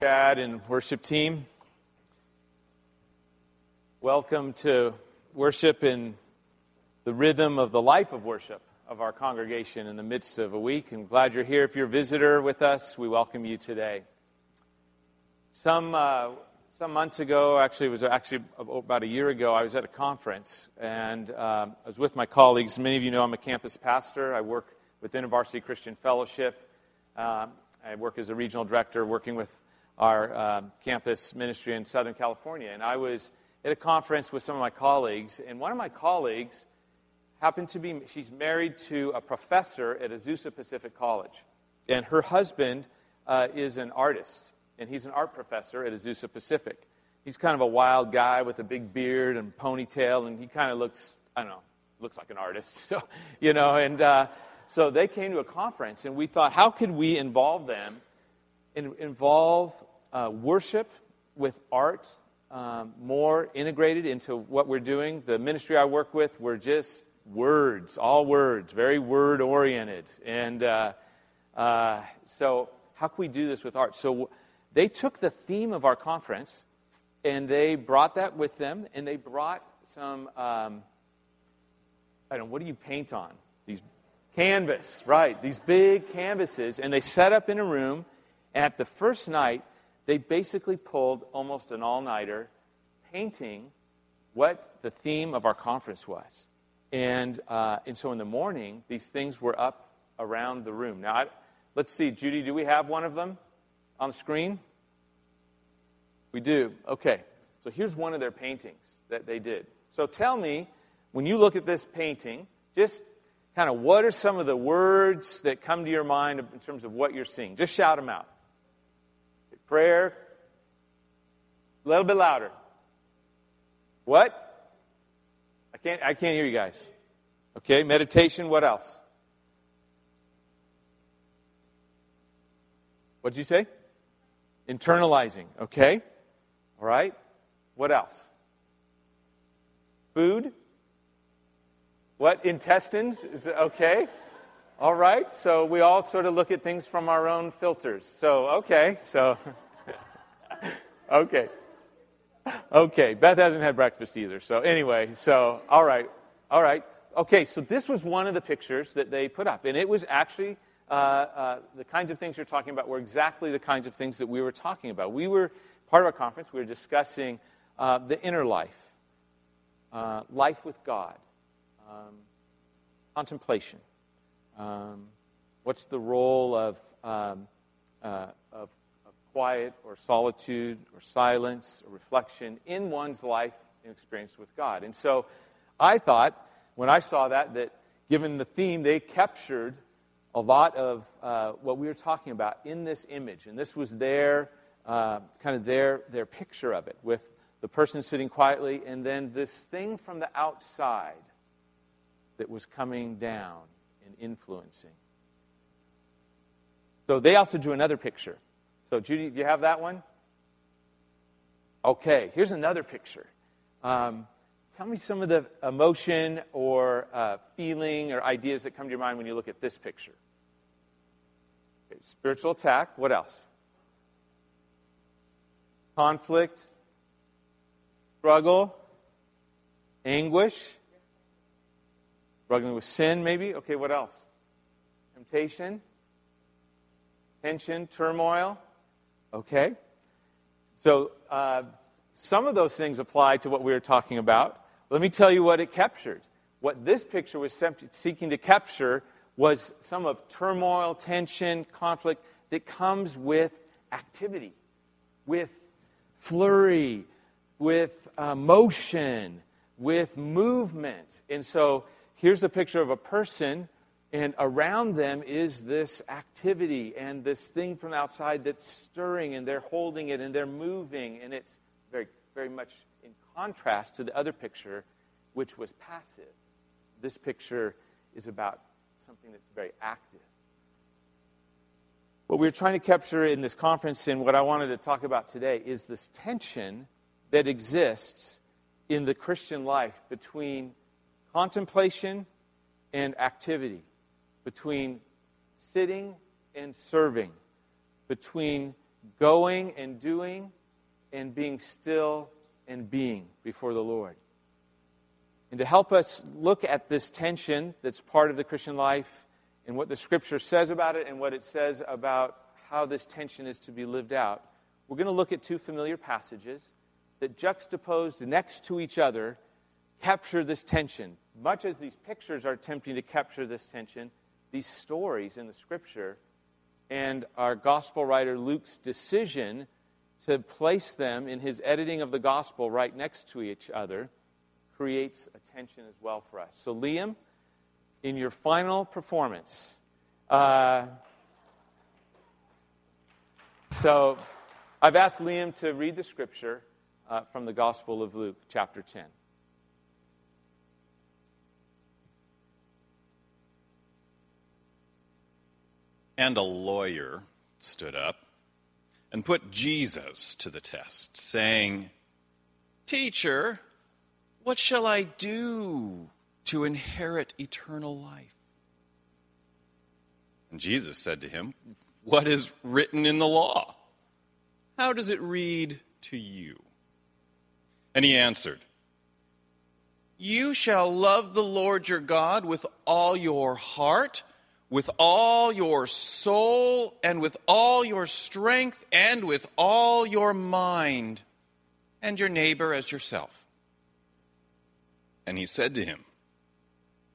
Chad and worship team. Welcome to worship in the rhythm of the life of worship of our congregation in the midst of a week. I'm glad you're here. If you're a visitor with us, we welcome you today. Some, uh, some months ago, actually, it was actually about a year ago, I was at a conference and um, I was with my colleagues. Many of you know I'm a campus pastor. I work with InterVarsity Christian Fellowship. Um, I work as a regional director working with our uh, campus ministry in Southern California. And I was at a conference with some of my colleagues, and one of my colleagues happened to be, she's married to a professor at Azusa Pacific College. And her husband uh, is an artist, and he's an art professor at Azusa Pacific. He's kind of a wild guy with a big beard and ponytail, and he kind of looks, I don't know, looks like an artist. So, you know, and uh, so they came to a conference, and we thought, how could we involve them, in, involve uh, worship with art um, more integrated into what we're doing. The ministry I work with, we're just words, all words, very word oriented. And uh, uh, so, how can we do this with art? So, they took the theme of our conference and they brought that with them, and they brought some, um, I don't know, what do you paint on? These canvas, right? These big canvases, and they set up in a room. And At the first night, they basically pulled almost an all nighter painting what the theme of our conference was. And, uh, and so in the morning, these things were up around the room. Now, I, let's see, Judy, do we have one of them on the screen? We do. Okay. So here's one of their paintings that they did. So tell me, when you look at this painting, just kind of what are some of the words that come to your mind in terms of what you're seeing? Just shout them out. Prayer. A little bit louder. What? I can't, I can't hear you guys. Okay, meditation. What else? What'd you say? Internalizing. Okay. All right. What else? Food. What? Intestines? Is it okay? All right, so we all sort of look at things from our own filters. So, okay, so, okay. Okay, Beth hasn't had breakfast either. So, anyway, so, all right, all right. Okay, so this was one of the pictures that they put up, and it was actually uh, uh, the kinds of things you're talking about were exactly the kinds of things that we were talking about. We were, part of our conference, we were discussing uh, the inner life, uh, life with God, um, contemplation. Um, what's the role of, um, uh, of, of, quiet or solitude or silence or reflection in one's life and experience with God? And so I thought, when I saw that, that given the theme, they captured a lot of uh, what we were talking about in this image. And this was their uh, kind of their, their picture of it with the person sitting quietly and then this thing from the outside that was coming down and influencing. So they also drew another picture. So, Judy, do you have that one? Okay, here's another picture. Um, tell me some of the emotion or uh, feeling or ideas that come to your mind when you look at this picture. Okay, spiritual attack. What else? Conflict, struggle, anguish, Struggling with sin, maybe? Okay, what else? Temptation, tension, turmoil. Okay. So uh, some of those things apply to what we were talking about. Let me tell you what it captured. What this picture was seeking to capture was some of turmoil, tension, conflict that comes with activity, with flurry, with uh, motion, with movement. And so here's a picture of a person, and around them is this activity and this thing from outside that's stirring, and they're holding it and they're moving, and it's very, very much in contrast to the other picture, which was passive. This picture is about something that's very active. What we're trying to capture in this conference and what I wanted to talk about today is this tension that exists in the Christian life between contemplation and activity, between sitting and serving, between going and doing and being still and being before the Lord. And to help us look at this tension that's part of the Christian life and what the scripture says about it and what it says about how this tension is to be lived out, we're going to look at two familiar passages that juxtaposed next to each other capture this tension. Much as these pictures are attempting to capture this tension, these stories in the scripture and our gospel writer Luke's decision to place them in his editing of the gospel right next to each other creates attention as well for us. So, Liam, in your final performance, uh, so I've asked Liam to read the scripture uh, from the Gospel of Luke, chapter 10. And a lawyer stood up and put Jesus to the test, saying, Teacher, what shall I do to inherit eternal life? And Jesus said to him, What is written in the law? How does it read to you? And he answered, You shall love the Lord your God with all your heart with all your soul and with all your strength and with all your mind, and your neighbor as yourself. And he said to him,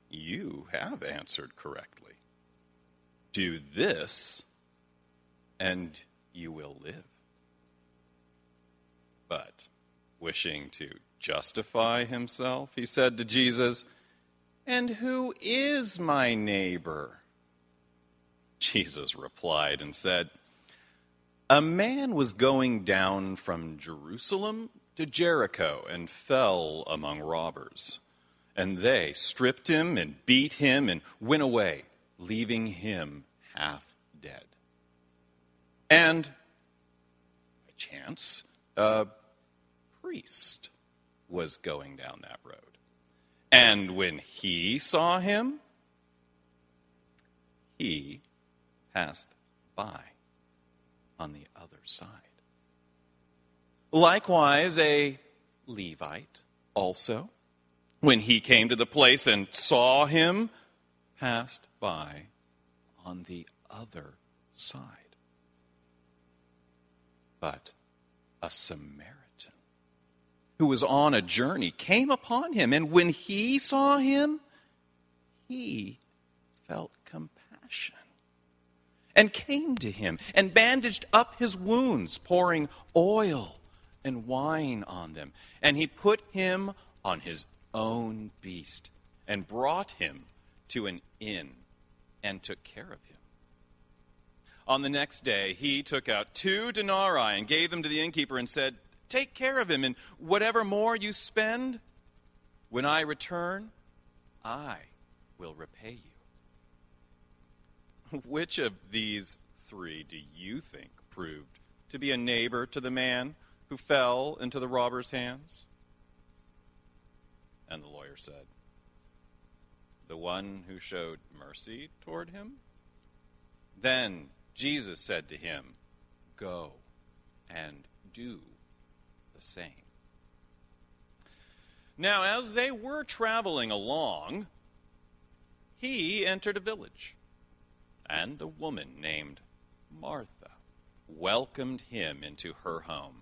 You have answered correctly. Do this, and you will live. But, wishing to justify himself, he said to Jesus, And who is my neighbor? Jesus replied and said, A man was going down from Jerusalem to Jericho and fell among robbers. And they stripped him and beat him and went away, leaving him half dead. And by chance, a priest was going down that road. And when he saw him, he passed by on the other side. Likewise, a Levite also, when he came to the place and saw him, passed by on the other side. But a Samaritan who was on a journey came upon him, and when he saw him, he felt compassion and came to him and bandaged up his wounds, pouring oil and wine on them. And he put him on his own beast and brought him to an inn and took care of him. On the next day, he took out two denarii and gave them to the innkeeper and said, Take care of him, and whatever more you spend, when I return, I will repay you. Which of these three do you think proved to be a neighbor to the man who fell into the robber's hands? And the lawyer said, The one who showed mercy toward him? Then Jesus said to him, Go and do the same. Now, as they were traveling along, he entered a village and a woman named Martha welcomed him into her home.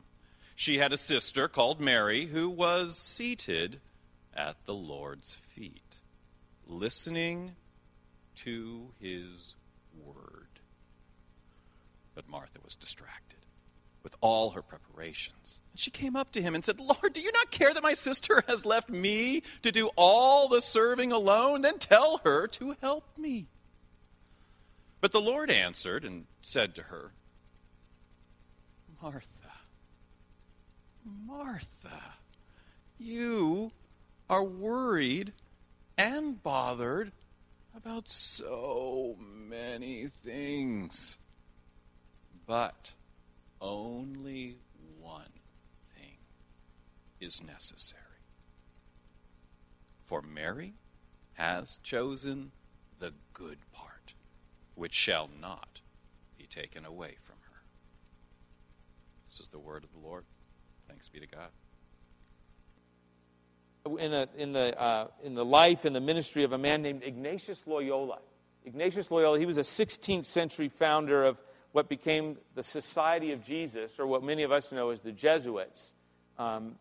She had a sister called Mary who was seated at the Lord's feet, listening to his word. But Martha was distracted with all her preparations. And She came up to him and said, Lord, do you not care that my sister has left me to do all the serving alone? Then tell her to help me. But the Lord answered and said to her, Martha, Martha, you are worried and bothered about so many things. But only one thing is necessary. For Mary has chosen the good part which shall not be taken away from her. This is the word of the Lord. Thanks be to God. In, a, in, the, uh, in the life and the ministry of a man named Ignatius Loyola. Ignatius Loyola, he was a 16th century founder of what became the Society of Jesus, or what many of us know as the Jesuits. Um,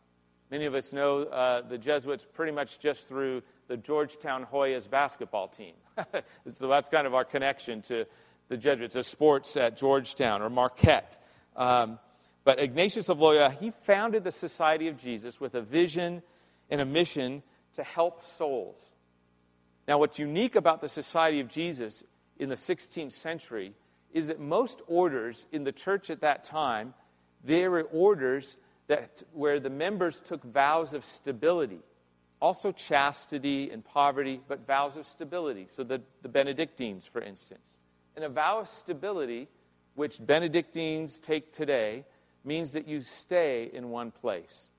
many of us know uh, the Jesuits pretty much just through the Georgetown Hoyas basketball team. so that's kind of our connection to the Jesuits, as sports at Georgetown or Marquette. Um, but Ignatius of Loyola, he founded the Society of Jesus with a vision and a mission to help souls. Now, what's unique about the Society of Jesus in the 16th century is that most orders in the church at that time, they were orders that, where the members took vows of stability, also chastity and poverty, but vows of stability. So the, the Benedictines, for instance. And a vow of stability, which Benedictines take today, means that you stay in one place.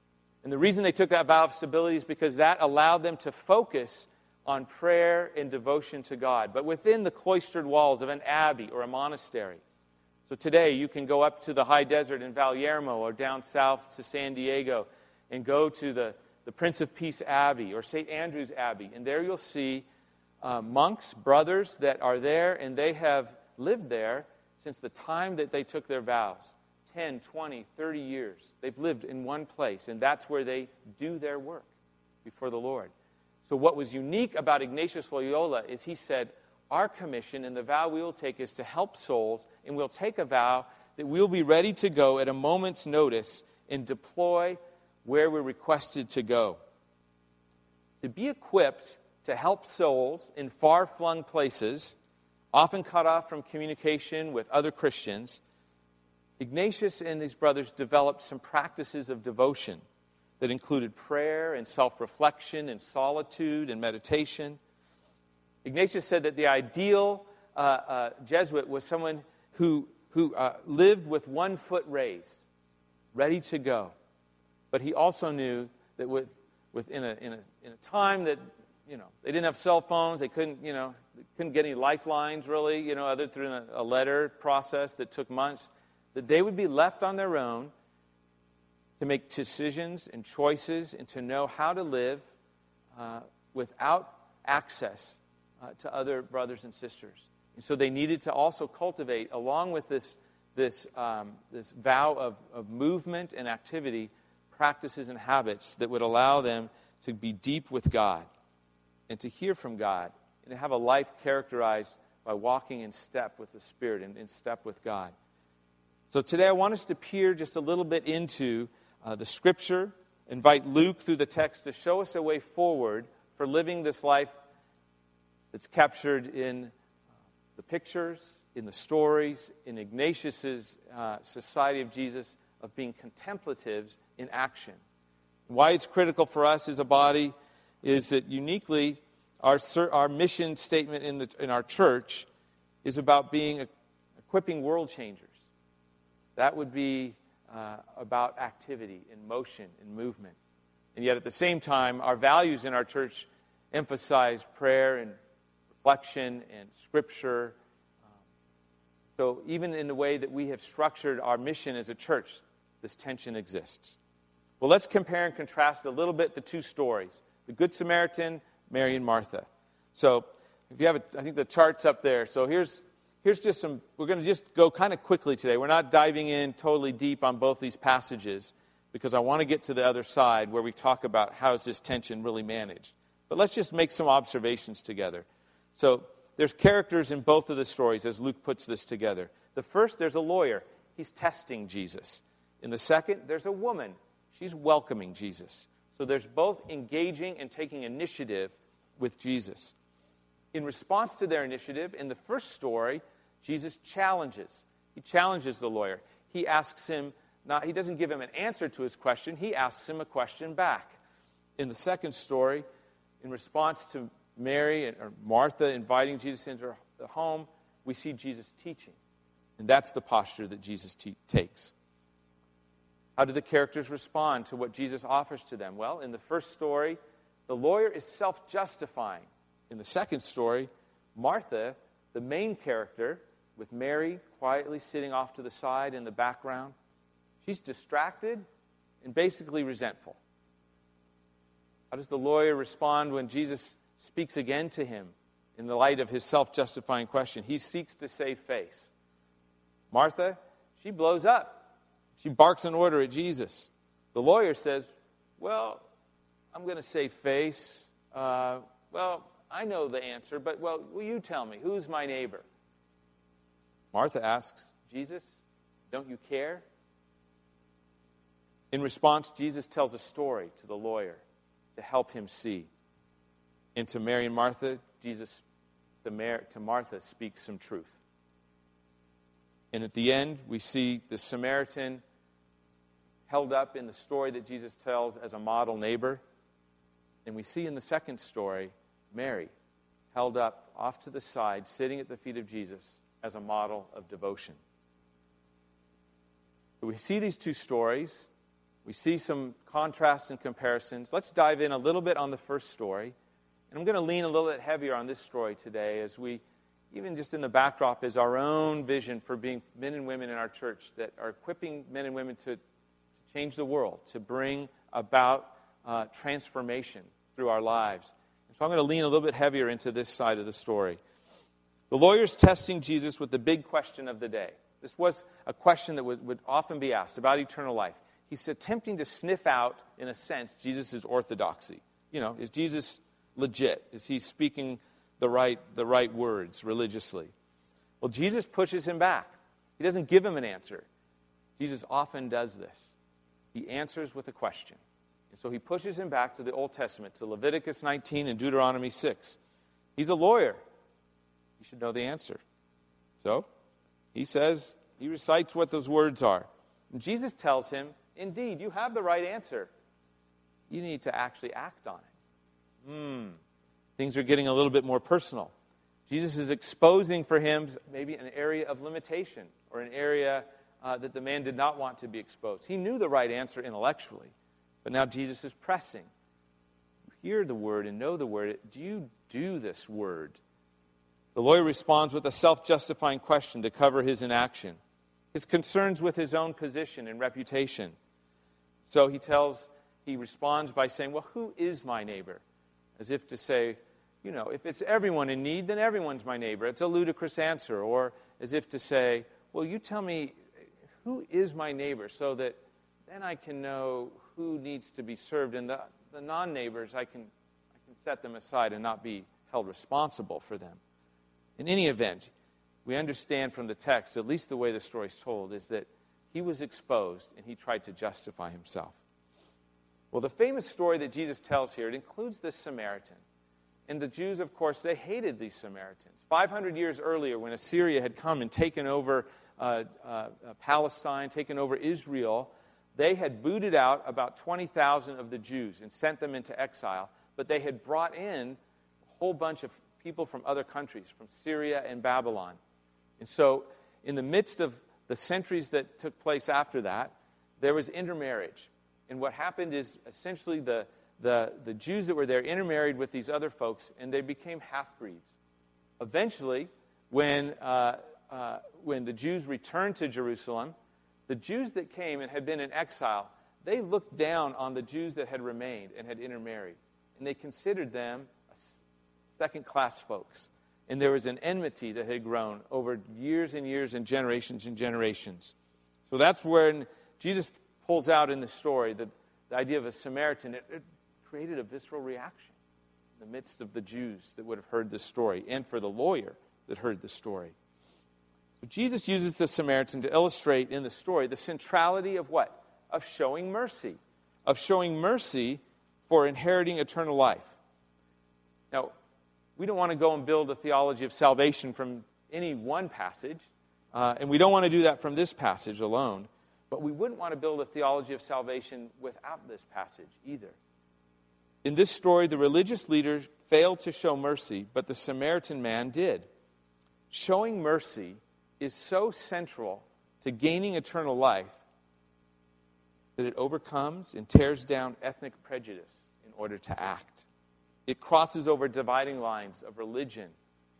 And the reason they took that vow of stability is because that allowed them to focus on prayer and devotion to God, but within the cloistered walls of an abbey or a monastery. So today you can go up to the high desert in Valyermo or down south to San Diego and go to the, the Prince of Peace Abbey or St. Andrew's Abbey, and there you'll see uh, monks, brothers that are there, and they have lived there since the time that they took their vows 10, 20, 30 years. They've lived in one place, and that's where they do their work before the Lord. So, what was unique about Ignatius Loyola is he said, Our commission and the vow we will take is to help souls, and we'll take a vow that we'll be ready to go at a moment's notice and deploy where we're requested to go. To be equipped to help souls in far flung places, often cut off from communication with other Christians, Ignatius and his brothers developed some practices of devotion that included prayer and self reflection and solitude and meditation. Ignatius said that the ideal uh, uh, Jesuit was someone who, who uh, lived with one foot raised, ready to go. But he also knew that with, within a, in, a, in a time that, you know, they didn't have cell phones, they couldn't, you know, couldn't get any lifelines really, you know, other than a, a letter process that took months, that they would be left on their own to make decisions and choices and to know how to live uh, without access uh, to other brothers and sisters. And so they needed to also cultivate, along with this, this, um, this vow of, of movement and activity, practices and habits that would allow them to be deep with God and to hear from God and to have a life characterized by walking in step with the Spirit and in step with God. So today I want us to peer just a little bit into uh, the scripture, invite Luke through the text to show us a way forward for living this life that's captured in uh, the pictures, in the stories, in Ignatius's uh, Society of Jesus of being contemplatives in action. Why it's critical for us as a body is that uniquely our, our mission statement in, the, in our church is about being equipping world changers. That would be uh, about activity and motion and movement. And yet, at the same time, our values in our church emphasize prayer and reflection and scripture. So, even in the way that we have structured our mission as a church, this tension exists. Well, let's compare and contrast a little bit the two stories the Good Samaritan, Mary and Martha. So, if you have, a, I think the chart's up there. So, here's here's just some, we're going to just go kind of quickly today. We're not diving in totally deep on both these passages because I want to get to the other side where we talk about how is this tension really managed. But let's just make some observations together. So there's characters in both of the stories as Luke puts this together. The first, there's a lawyer. He's testing Jesus. In the second, there's a woman. She's welcoming Jesus. So there's both engaging and taking initiative with Jesus. In response to their initiative, in the first story, Jesus challenges. He challenges the lawyer. He asks him, not, he doesn't give him an answer to his question, he asks him a question back. In the second story, in response to Mary or Martha inviting Jesus into her home, we see Jesus teaching. And that's the posture that Jesus te- takes. How do the characters respond to what Jesus offers to them? Well, in the first story, the lawyer is self justifying. In the second story, Martha, the main character, with Mary quietly sitting off to the side in the background, She's distracted and basically resentful. How does the lawyer respond when Jesus speaks again to him in the light of his self justifying question? He seeks to save face. Martha, she blows up. She barks an order at Jesus. The lawyer says, Well, I'm going to save face. Uh, well, I know the answer, but, well, will you tell me? Who's my neighbor? Martha asks, Jesus, don't you care? In response, Jesus tells a story to the lawyer to help him see. And to Mary and Martha, Jesus, to, Mar- to Martha, speaks some truth. And at the end, we see the Samaritan held up in the story that Jesus tells as a model neighbor. And we see in the second story, Mary held up off to the side, sitting at the feet of Jesus as a model of devotion. We see these two stories. We see some contrasts and comparisons. Let's dive in a little bit on the first story. And I'm going to lean a little bit heavier on this story today as we, even just in the backdrop, is our own vision for being men and women in our church that are equipping men and women to, to change the world, to bring about uh, transformation through our lives. And so I'm going to lean a little bit heavier into this side of the story. The lawyer's testing Jesus with the big question of the day. This was a question that would, would often be asked about eternal life. He's attempting to sniff out, in a sense, Jesus' orthodoxy. You know, is Jesus legit? Is he speaking the right, the right words religiously? Well, Jesus pushes him back. He doesn't give him an answer. Jesus often does this. He answers with a question. And so he pushes him back to the Old Testament, to Leviticus 19 and Deuteronomy 6. He's a lawyer. He should know the answer. So he says, he recites what those words are. And Jesus tells him, Indeed, you have the right answer. You need to actually act on it. Hmm. Things are getting a little bit more personal. Jesus is exposing for him maybe an area of limitation or an area uh, that the man did not want to be exposed. He knew the right answer intellectually, but now Jesus is pressing. Hear the word and know the word. Do you do this word? The lawyer responds with a self justifying question to cover his inaction, his concerns with his own position and reputation. So he tells, he responds by saying, Well, who is my neighbor? As if to say, you know, if it's everyone in need, then everyone's my neighbor. It's a ludicrous answer. Or as if to say, Well, you tell me, who is my neighbor? So that then I can know who needs to be served. And the, the non neighbors, I can, I can set them aside and not be held responsible for them. In any event, we understand from the text, at least the way the story is told, is that he was exposed and he tried to justify himself. Well, the famous story that Jesus tells here, it includes this Samaritan. And the Jews, of course, they hated these Samaritans. 500 years earlier, when Assyria had come and taken over uh, uh, uh Palestine, taken over Israel, they had booted out about 20,000 of the Jews and sent them into exile. But they had brought in a whole bunch of people from other countries, from Syria and Babylon. And so, in the midst of the centuries that took place after that, there was intermarriage. And what happened is essentially the, the, the Jews that were there intermarried with these other folks, and they became half breeds. Eventually, when, uh, uh, when the Jews returned to Jerusalem, the Jews that came and had been in exile, they looked down on the Jews that had remained and had intermarried, and they considered them second class folks. And there was an enmity that had grown over years and years and generations and generations. So that's when Jesus pulls out in the story the, the idea of a Samaritan. It, it created a visceral reaction in the midst of the Jews that would have heard this story and for the lawyer that heard the story. So Jesus uses the Samaritan to illustrate in the story the centrality of what? Of showing mercy. Of showing mercy for inheriting eternal life. Now, we don't want to go and build a theology of salvation from any one passage, uh, and we don't want to do that from this passage alone. But we wouldn't want to build a theology of salvation without this passage either. In this story, the religious leaders failed to show mercy, but the Samaritan man did. Showing mercy is so central to gaining eternal life that it overcomes and tears down ethnic prejudice in order to act. It crosses over dividing lines of religion,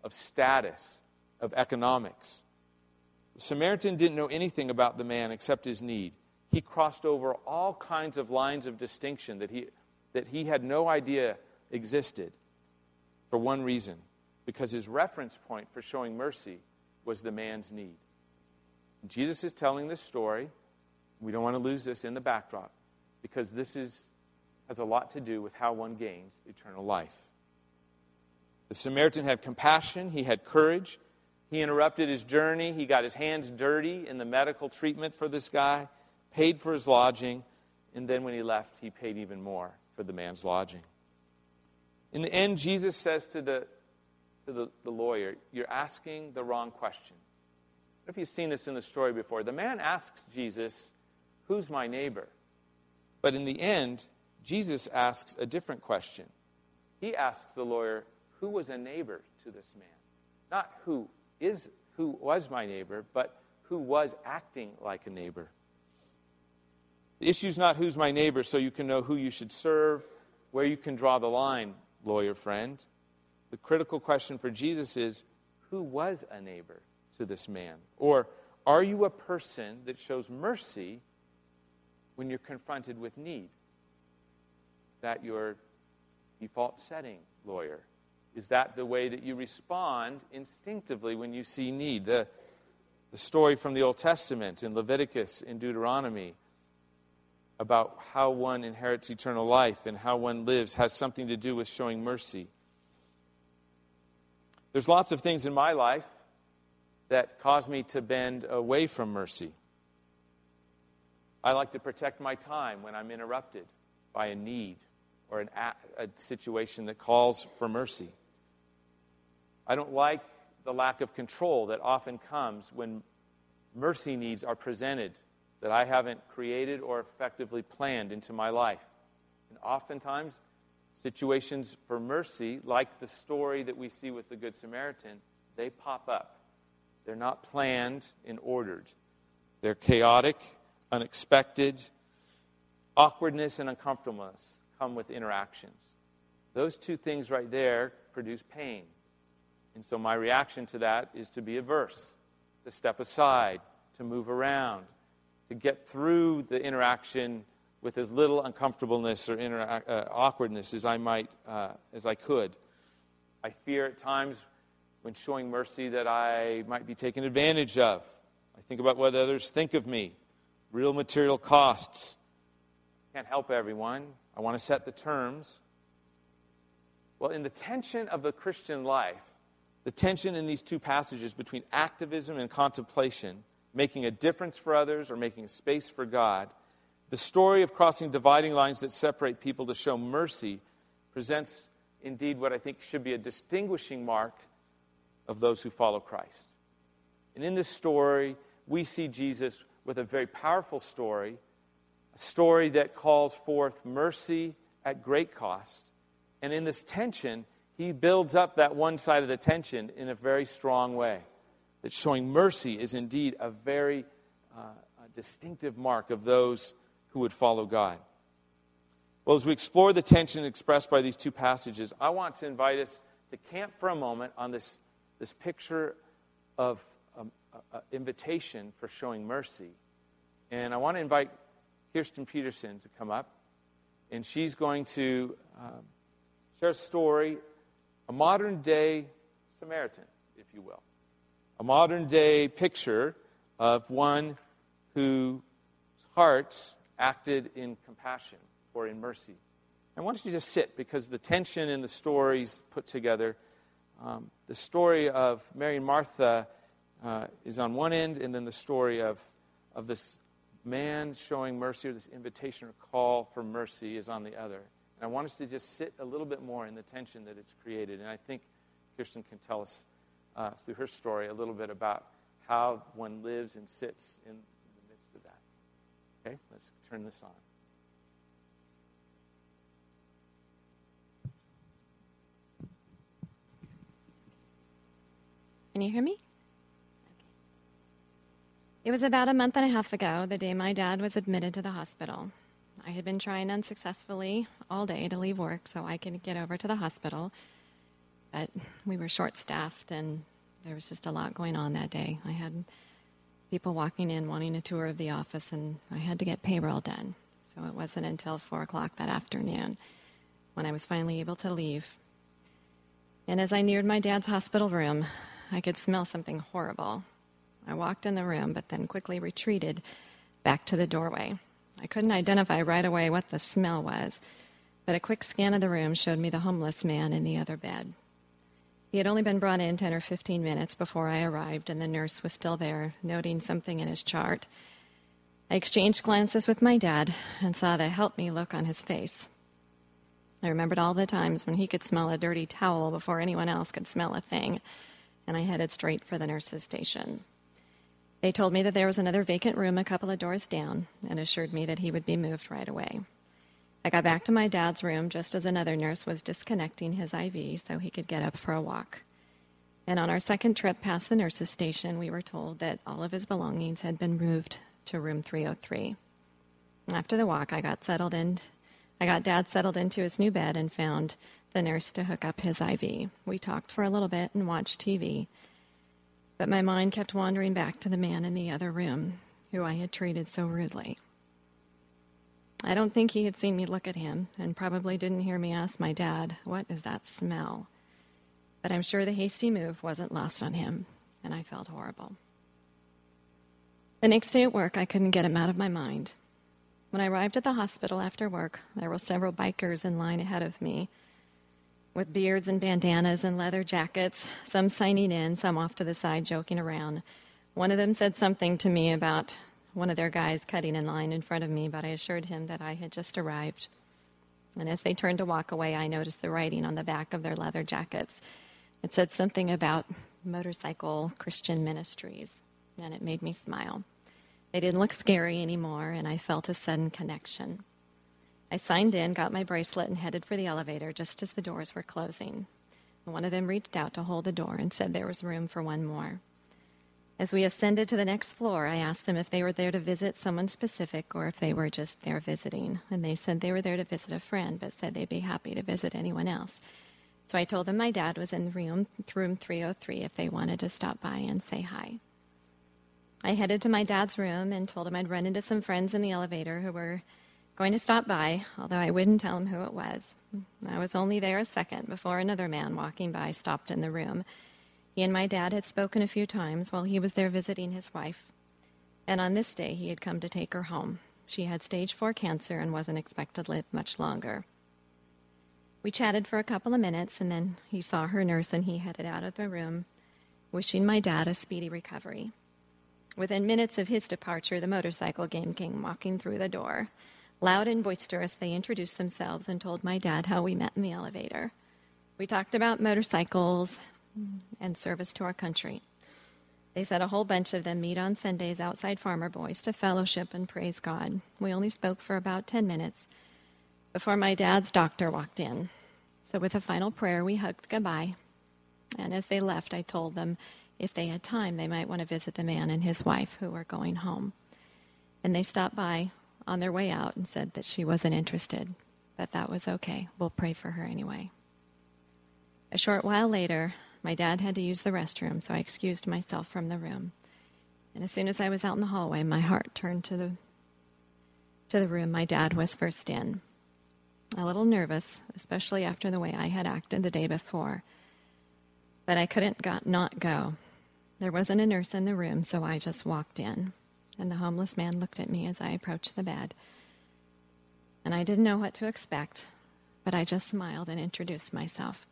of status, of economics. The Samaritan didn't know anything about the man except his need. he crossed over all kinds of lines of distinction that he, that he had no idea existed for one reason because his reference point for showing mercy was the man's need. Jesus is telling this story. We don't want to lose this in the backdrop because this is, has a lot to do with how one gains eternal life. The Samaritan had compassion, he had courage. He interrupted his journey. He got his hands dirty in the medical treatment for this guy, paid for his lodging, and then when he left, he paid even more for the man's lodging. In the end, Jesus says to the, to the, the lawyer, You're asking the wrong question. What if you've seen this in the story before? The man asks Jesus, Who's my neighbor? But in the end, Jesus asks a different question. He asks the lawyer, Who was a neighbor to this man? Not who is who was my neighbor, but who was acting like a neighbor. The issue is not who's my neighbor, so you can know who you should serve, where you can draw the line, lawyer friend. The critical question for Jesus is who was a neighbor to this man? Or are you a person that shows mercy when you're confronted with need? Is that your default setting, lawyer? Is that the way that you respond instinctively when you see need? The, the story from the Old Testament in Leviticus, in Deuteronomy, about how one inherits eternal life and how one lives has something to do with showing mercy. There's lots of things in my life that cause me to bend away from mercy. I like to protect my time when I'm interrupted by a need or an, a situation that calls for mercy. I don't like the lack of control that often comes when mercy needs are presented that I haven't created or effectively planned into my life. And oftentimes, situations for mercy, like the story that we see with the Good Samaritan, they pop up. They're not planned and ordered, they're chaotic, unexpected. Awkwardness and uncomfortableness come with interactions. Those two things right there produce pain. And so my reaction to that is to be averse, to step aside, to move around, to get through the interaction with as little uncomfortableness or intera- uh, awkwardness as I might, uh, as I could. I fear at times when showing mercy that I might be taken advantage of. I think about what others think of me, real material costs. Can't help everyone. I want to set the terms. Well, in the tension of the Christian life, the tension in these two passages between activism and contemplation, making a difference for others or making space for God, the story of crossing dividing lines that separate people to show mercy presents indeed what I think should be a distinguishing mark of those who follow Christ. And in this story, we see Jesus with a very powerful story, a story that calls forth mercy at great cost. And in this tension, he builds up that one side of the tension in a very strong way. That showing mercy is indeed a very uh, a distinctive mark of those who would follow God. Well, as we explore the tension expressed by these two passages, I want to invite us to camp for a moment on this, this picture of um, invitation for showing mercy. And I want to invite Kirsten Peterson to come up, and she's going to um, share a story a modern day Samaritan, if you will. A modern day picture of one whose heart acted in compassion or in mercy. I want you to just sit because the tension in the stories put together, um, the story of Mary and Martha uh, is on one end, and then the story of, of this man showing mercy or this invitation or call for mercy is on the other. And I want us to just sit a little bit more in the tension that it's created. And I think Kirsten can tell us uh, through her story a little bit about how one lives and sits in the midst of that. Okay, let's turn this on. Can you hear me? It was about a month and a half ago, the day my dad was admitted to the hospital. I had been trying unsuccessfully all day to leave work so I could get over to the hospital, but we were short staffed and there was just a lot going on that day. I had people walking in wanting a tour of the office, and I had to get payroll done. So it wasn't until 4 o'clock that afternoon when I was finally able to leave. And as I neared my dad's hospital room, I could smell something horrible. I walked in the room, but then quickly retreated back to the doorway. I couldn't identify right away what the smell was, but a quick scan of the room showed me the homeless man in the other bed. He had only been brought in 10 or 15 minutes before I arrived, and the nurse was still there, noting something in his chart. I exchanged glances with my dad and saw the help me look on his face. I remembered all the times when he could smell a dirty towel before anyone else could smell a thing, and I headed straight for the nurse's station. They told me that there was another vacant room a couple of doors down and assured me that he would be moved right away. I got back to my dad's room just as another nurse was disconnecting his IV so he could get up for a walk. And on our second trip past the nurse's station, we were told that all of his belongings had been moved to room 303. After the walk, I got settled in. I got dad settled into his new bed and found the nurse to hook up his IV. We talked for a little bit and watched TV. But my mind kept wandering back to the man in the other room who I had treated so rudely. I don't think he had seen me look at him, and probably didn't hear me ask my dad, What is that smell? But I'm sure the hasty move wasn't lost on him, and I felt horrible. The next day at work, I couldn't get him out of my mind. When I arrived at the hospital after work, there were several bikers in line ahead of me with beards and bandanas and leather jackets, some signing in, some off to the side joking around. One of them said something to me about one of their guys cutting in line in front of me, but I assured him that I had just arrived. And as they turned to walk away, I noticed the writing on the back of their leather jackets. It said something about motorcycle Christian ministries, and it made me smile. They didn't look scary anymore, and I felt a sudden connection. I signed in, got my bracelet, and headed for the elevator just as the doors were closing. One of them reached out to hold the door and said there was room for one more. As we ascended to the next floor, I asked them if they were there to visit someone specific or if they were just there visiting. And they said they were there to visit a friend, but said they'd be happy to visit anyone else. So I told them my dad was in room, room 303 if they wanted to stop by and say hi. I headed to my dad's room and told him I'd run into some friends in the elevator who were going to stop by, although I wouldn't tell him who it was. I was only there a second before another man walking by stopped in the room he and my dad had spoken a few times while he was there visiting his wife. And on this day, he had come to take her home. She had stage four cancer and wasn't expected to live much longer. We chatted for a couple of minutes, and then he saw her nurse and he headed out of the room, wishing my dad a speedy recovery. Within minutes of his departure, the motorcycle gang came walking through the door. Loud and boisterous, they introduced themselves and told my dad how we met in the elevator. We talked about motorcycles, and service to our country. They said a whole bunch of them meet on Sundays outside Farmer Boys to fellowship and praise God. We only spoke for about 10 minutes before my dad's doctor walked in. So, with a final prayer, we hugged goodbye. And as they left, I told them if they had time, they might want to visit the man and his wife who were going home. And they stopped by on their way out and said that she wasn't interested, but that was okay. We'll pray for her anyway. A short while later, my dad had to use the restroom, so I excused myself from the room. And as soon as I was out in the hallway, my heart turned to the to the room my dad was first in. A little nervous, especially after the way I had acted the day before. But I couldn't got, not go. There wasn't a nurse in the room, so I just walked in. And the homeless man looked at me as I approached the bed. And I didn't know what to expect, but I just smiled and introduced myself.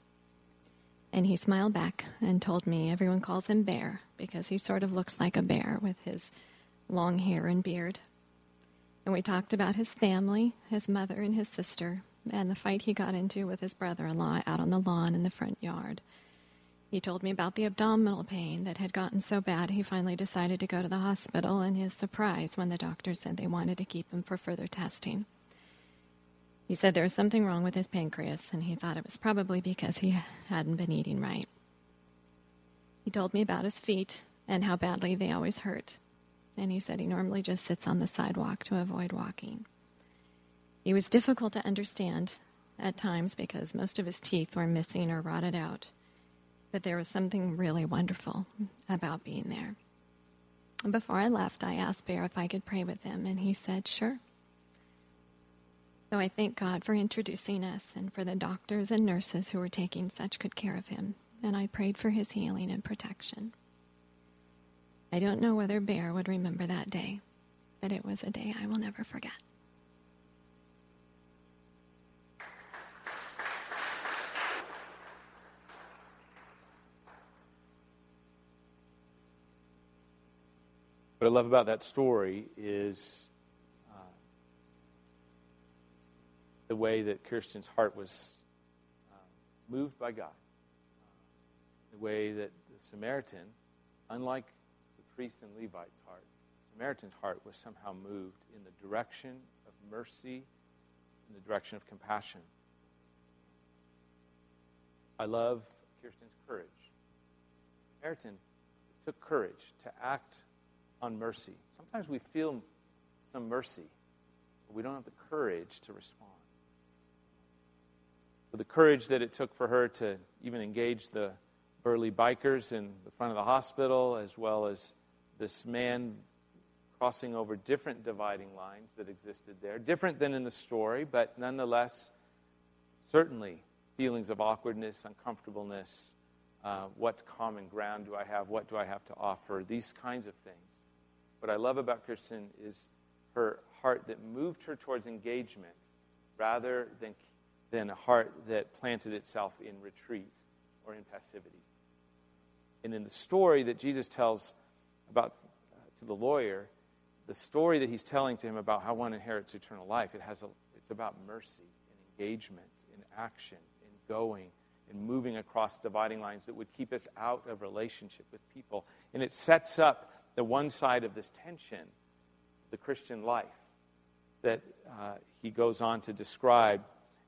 And he smiled back and told me everyone calls him Bear because he sort of looks like a bear with his long hair and beard. And we talked about his family, his mother and his sister, and the fight he got into with his brother in law out on the lawn in the front yard. He told me about the abdominal pain that had gotten so bad he finally decided to go to the hospital and his surprise when the doctor said they wanted to keep him for further testing. He said there was something wrong with his pancreas, and he thought it was probably because he hadn't been eating right. He told me about his feet and how badly they always hurt, and he said he normally just sits on the sidewalk to avoid walking. He was difficult to understand at times because most of his teeth were missing or rotted out, but there was something really wonderful about being there. Before I left, I asked Bear if I could pray with him, and he said, Sure. So I thank God for introducing us and for the doctors and nurses who were taking such good care of him, and I prayed for his healing and protection. I don't know whether Bear would remember that day, but it was a day I will never forget. What I love about that story is uh, the way that Kirsten's heart was uh, moved by God. Uh, the way that the Samaritan, unlike the priest and Levite's heart, the Samaritan's heart was somehow moved in the direction of mercy, in the direction of compassion. I love Kirsten's courage. Samaritan took courage to act on mercy. Sometimes we feel some mercy, but we don't have the courage to respond. The courage that it took for her to even engage the burly bikers in the front of the hospital, as well as this man crossing over different dividing lines that existed there, different than in the story, but nonetheless, certainly feelings of awkwardness, uncomfortableness. Uh, what common ground do I have? What do I have to offer? These kinds of things. What I love about Kirsten is her heart that moved her towards engagement rather than, than a heart that planted itself in retreat or in passivity. And in the story that Jesus tells about uh, to the lawyer, the story that he's telling to him about how one inherits eternal life, it has a, it's about mercy and engagement and action and going and moving across dividing lines that would keep us out of relationship with people. And it sets up the one side of this tension, the Christian life, that uh, he goes on to describe,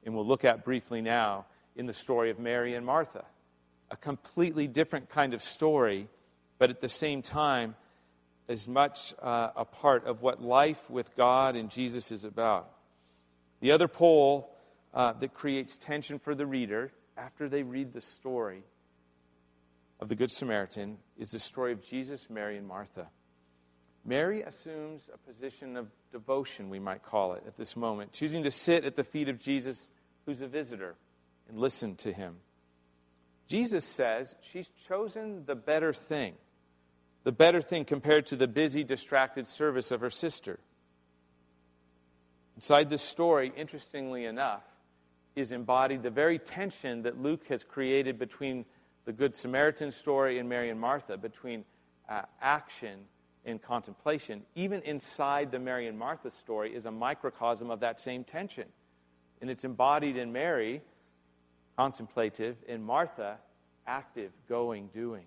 and we'll look at briefly now in the story of Mary and Martha. A completely different kind of story, but at the same time, as much uh, a part of what life with God and Jesus is about. The other pole uh, that creates tension for the reader after they read the story of the Good Samaritan is the story of Jesus, Mary, and Martha. Mary assumes a position of devotion, we might call it, at this moment, choosing to sit at the feet of Jesus, who's a visitor, and listen to him. Jesus says she's chosen the better thing, the better thing compared to the busy, distracted service of her sister. Inside this story, interestingly enough, is embodied the very tension that Luke has created between the Good Samaritan story and Mary and Martha between uh, action and contemplation, even inside the Mary and Martha story, is a microcosm of that same tension. And it's embodied in Mary, contemplative, in Martha, active, going, doing.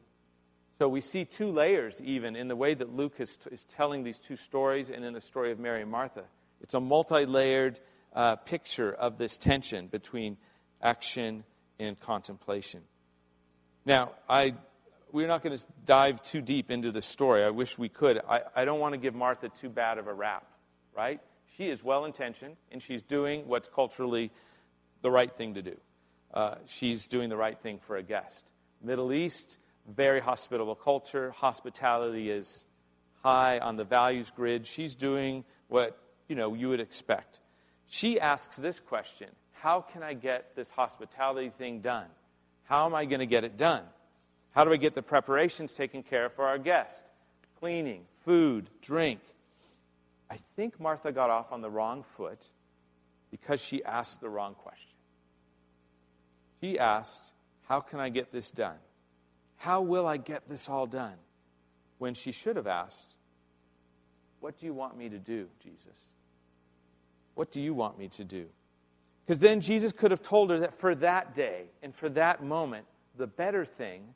So we see two layers, even in the way that Luke is, is telling these two stories and in the story of Mary and Martha. It's a multi layered uh, picture of this tension between action and contemplation. Now, I, we're not going to dive too deep into the story. I wish we could. I, I don't want to give Martha too bad of a rap, right? She is well intentioned, and she's doing what's culturally the right thing to do. Uh, she's doing the right thing for a guest. Middle East, very hospitable culture. Hospitality is high on the values grid. She's doing what you know you would expect. She asks this question: How can I get this hospitality thing done? How am I going to get it done? How do we get the preparations taken care of for our guest? Cleaning, food, drink. I think Martha got off on the wrong foot because she asked the wrong question. She asked, How can I get this done? How will I get this all done? When she should have asked, What do you want me to do, Jesus? What do you want me to do? Because then Jesus could have told her that for that day and for that moment, the better thing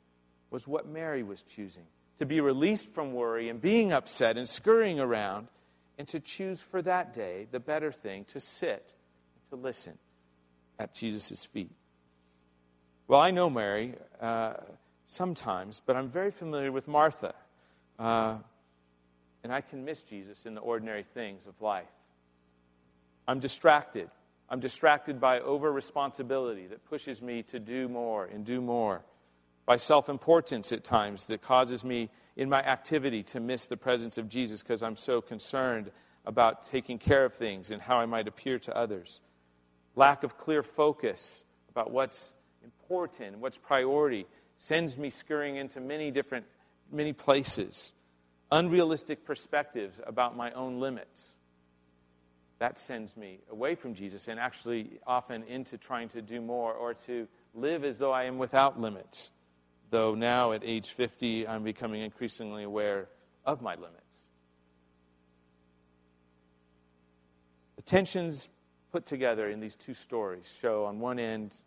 was what Mary was choosing to be released from worry and being upset and scurrying around, and to choose for that day the better thing to sit and to listen at Jesus' feet. Well, I know Mary uh, sometimes, but I'm very familiar with Martha. Uh, and I can miss Jesus in the ordinary things of life. I'm distracted I'm distracted by over responsibility that pushes me to do more and do more, by self importance at times that causes me in my activity to miss the presence of Jesus because I'm so concerned about taking care of things and how I might appear to others. Lack of clear focus about what's important, what's priority, sends me scurrying into many different many places. Unrealistic perspectives about my own limits. That sends me away from Jesus and actually often into trying to do more or to live as though I am without limits. Though now at age 50, I'm becoming increasingly aware of my limits. The tensions put together in these two stories show, on one end,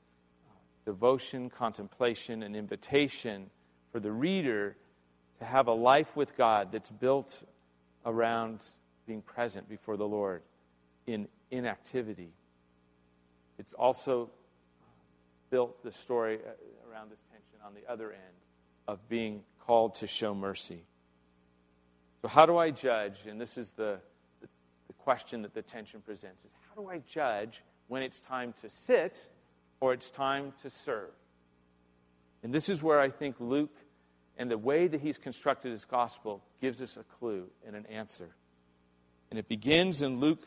devotion, contemplation, and invitation for the reader to have a life with God that's built around being present before the Lord in inactivity. It's also built the story uh, around this tension on the other end of being called to show mercy. So, how do I judge? And this is the, the, the question that the tension presents: is how do I judge when it's time to sit or it's time to serve? And this is where I think Luke and the way that he's constructed his gospel gives us a clue and an answer. And it begins in Luke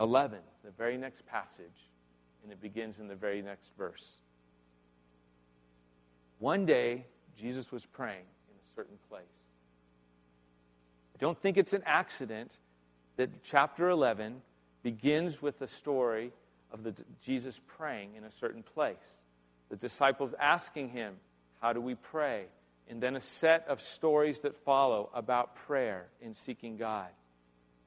11, the very next passage, and it begins in the very next verse. One day, Jesus was praying in a certain place. I don't think it's an accident that chapter 11 begins with the story of the, Jesus praying in a certain place. The disciples asking him, How do we pray? And then a set of stories that follow about prayer and seeking God.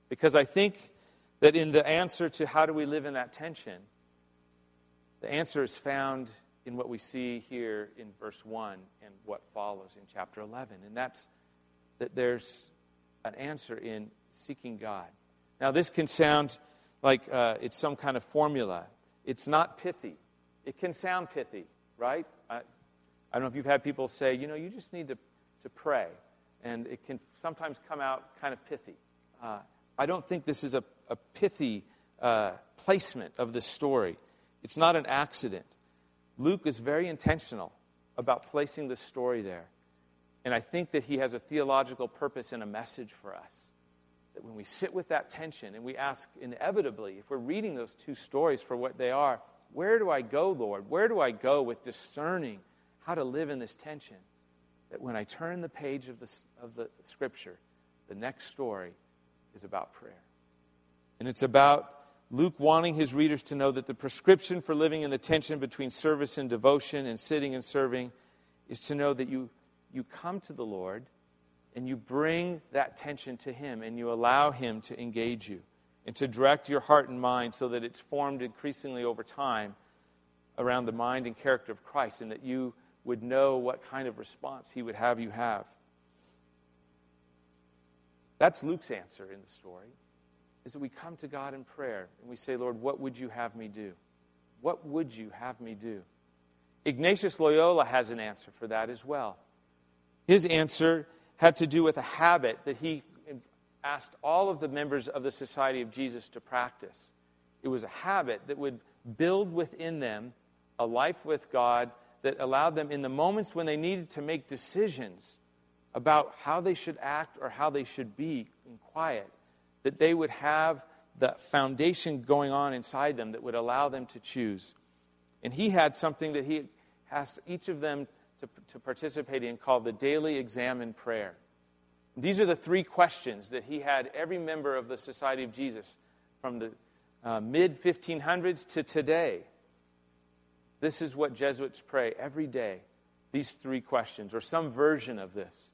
Because I think that in the answer to how do we live in that tension, the answer is found in what we see here in verse 1 and what follows in chapter 11. And that's that there's an answer in seeking God. Now, this can sound like uh, it's some kind of formula. It's not pithy. It can sound pithy, right? I, I don't know if you've had people say, you know, you just need to, to pray. And it can sometimes come out kind of pithy. Uh, I don't think this is a, a pithy uh, placement of this story. It's not an accident. Luke is very intentional about placing this story there. And I think that he has a theological purpose and a message for us. That when we sit with that tension and we ask inevitably, if we're reading those two stories for what they are, where do I go, Lord? Where do I go with discerning how to live in this tension? That when I turn the page of the, of the scripture, the next story is about prayer. And it's about Luke wanting his readers to know that the prescription for living in the tension between service and devotion and sitting and serving is to know that you, you come to the Lord and you bring that tension to Him and you allow Him to engage you and to direct your heart and mind so that it's formed increasingly over time around the mind and character of Christ and that you would know what kind of response He would have you have. That's Luke's answer in the story is that we come to God in prayer and we say, Lord, what would you have me do? What would you have me do? Ignatius Loyola has an answer for that as well. His answer had to do with a habit that he asked all of the members of the Society of Jesus to practice. It was a habit that would build within them a life with God that allowed them, in the moments when they needed to make decisions about how they should act or how they should be in quiet, that they would have the foundation going on inside them that would allow them to choose. And he had something that he asked each of them to, to participate in called the daily examen prayer. These are the three questions that he had every member of the Society of Jesus from the uh, mid 1500s to today. This is what Jesuits pray every day. These three questions, or some version of this.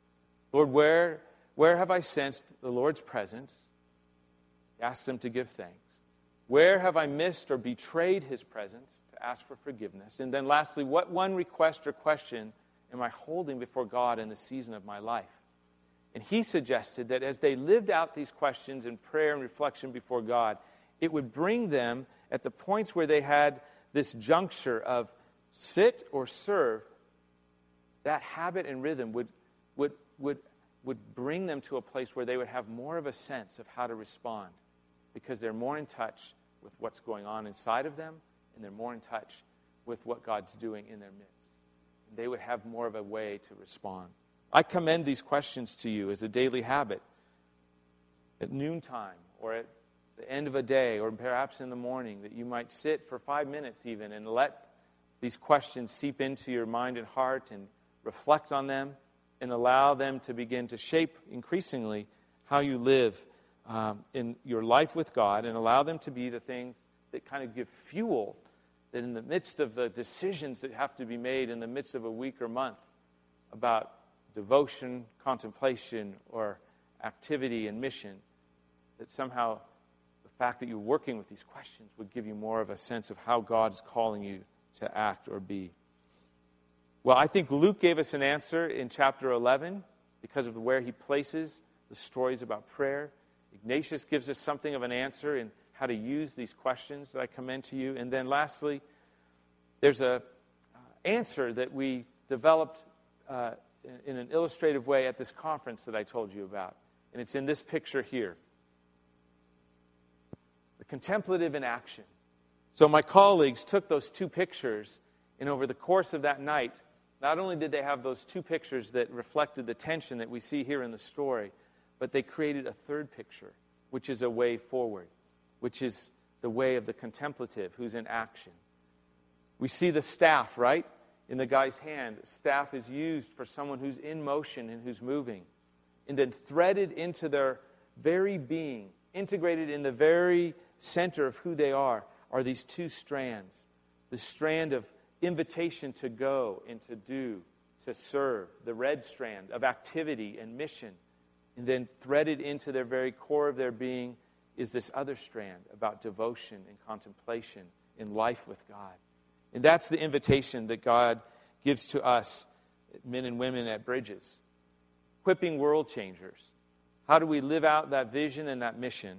Lord, where, where have I sensed the Lord's presence? Ask them to give thanks. Where have I missed or betrayed his presence? To ask for forgiveness. And then lastly, what one request or question am I holding before God in the season of my life? And he suggested that as they lived out these questions in prayer and reflection before God, it would bring them at the points where they had this juncture of sit or serve, that habit and rhythm would, would, would, would bring them to a place where they would have more of a sense of how to respond because they're more in touch with what's going on inside of them and they're more in touch with what God's doing in their midst. They would have more of a way to respond. I commend these questions to you as a daily habit at noontime or at the end of a day or perhaps in the morning that you might sit for five minutes even and let these questions seep into your mind and heart and reflect on them and allow them to begin to shape increasingly how you live um, in your life with God and allow them to be the things that kind of give fuel that in the midst of the decisions that have to be made in the midst of a week or month about devotion, contemplation, or activity and mission, that somehow the fact that you're working with these questions would give you more of a sense of how God is calling you to act or be. Well, I think Luke gave us an answer in chapter 11 because of where he places the stories about prayer. Ignatius gives us something of an answer in how to use these questions that I commend to you. And then lastly, there's a uh, answer that we developed uh, in an illustrative way at this conference that I told you about. And it's in this picture here. The contemplative in action. So my colleagues took those two pictures, and over the course of that night, not only did they have those two pictures that reflected the tension that we see here in the story, but they created a third picture, which is a way forward, which is the way of the contemplative who's in action. We see the staff, right? In the guy's hand. Staff is used for someone who's in motion and who's moving. And then threaded into their very being, integrated in the very center of who they are, are these two strands the strand of invitation to go and to do, to serve, the red strand of activity and mission and then threaded into their very core of their being is this other strand about devotion and contemplation in life with God. And that's the invitation that God gives to us, men and women at Bridges. Equipping world changers. How do we live out that vision and that mission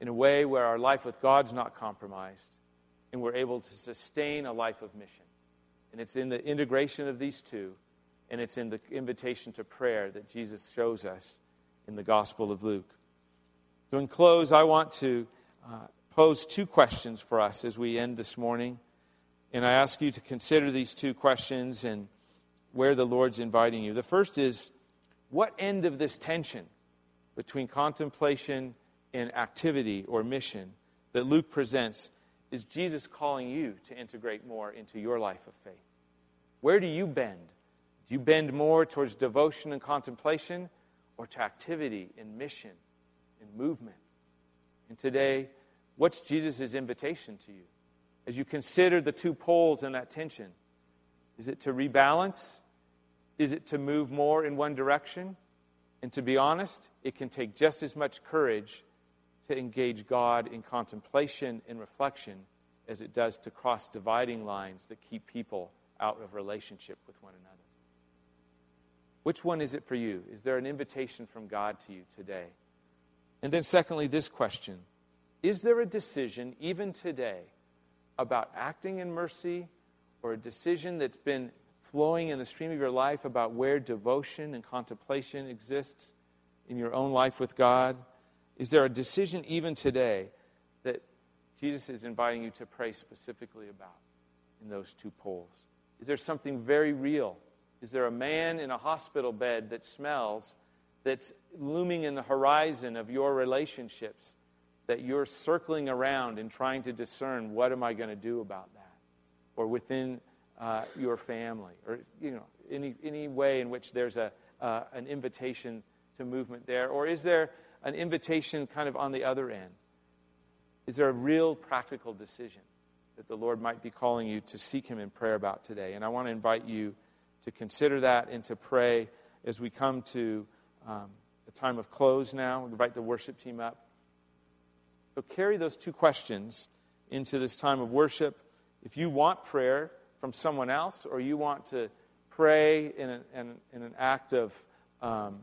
in a way where our life with God's not compromised and we're able to sustain a life of mission? And it's in the integration of these two and it's in the invitation to prayer that Jesus shows us in the Gospel of Luke. So, in close, I want to uh, pose two questions for us as we end this morning. And I ask you to consider these two questions and where the Lord's inviting you. The first is what end of this tension between contemplation and activity or mission that Luke presents is Jesus calling you to integrate more into your life of faith? Where do you bend? Do you bend more towards devotion and contemplation or to activity and mission and movement? And today, what's Jesus' invitation to you? As you consider the two poles in that tension, is it to rebalance? Is it to move more in one direction? And to be honest, it can take just as much courage to engage God in contemplation and reflection as it does to cross dividing lines that keep people out of relationship with one another. Which one is it for you? Is there an invitation from God to you today? And then, secondly, this question Is there a decision, even today, about acting in mercy or a decision that's been flowing in the stream of your life about where devotion and contemplation exists in your own life with God? Is there a decision, even today, that Jesus is inviting you to pray specifically about in those two poles? Is there something very real is there a man in a hospital bed that smells that's looming in the horizon of your relationships that you're circling around and trying to discern what am I going to do about that? Or within uh, your family, or you know, any, any way in which there's a, uh, an invitation to movement there? Or is there an invitation kind of on the other end? Is there a real practical decision that the Lord might be calling you to seek Him in prayer about today? And I want to invite you to consider that and to pray as we come to um, the time of close now. We invite the worship team up. So carry those two questions into this time of worship. If you want prayer from someone else or you want to pray in, a, in, in an act of um,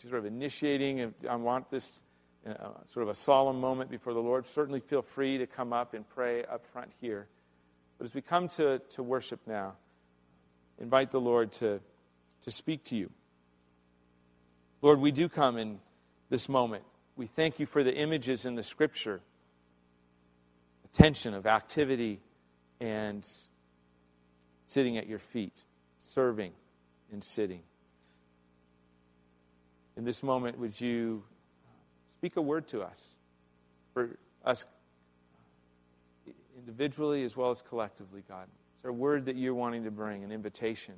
sort of initiating, I want this uh, sort of a solemn moment before the Lord, certainly feel free to come up and pray up front here. But as we come to, to worship now, invite the Lord to, to speak to you. Lord, we do come in this moment. We thank you for the images in the scripture, the tension of activity and sitting at your feet, serving and sitting. in this moment, would you speak a word to us, for us individually as well as collectively, God? A word that you're wanting to bring, an invitation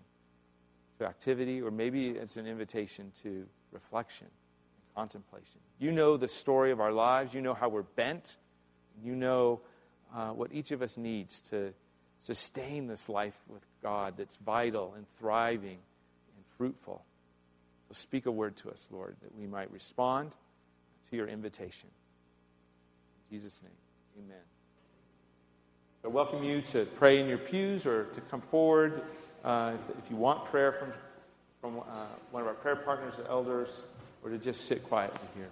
to activity, or maybe it's an invitation to reflection and contemplation? You know the story of our lives, you know how we're bent, you know uh, what each of us needs to sustain this life with God that's vital and thriving and fruitful. So speak a word to us, Lord, that we might respond to your invitation. In Jesus' name, amen. I welcome you to pray in your pews or to come forward uh, if, you want prayer from, from uh, one of our prayer partners or elders, or to just sit quietly here.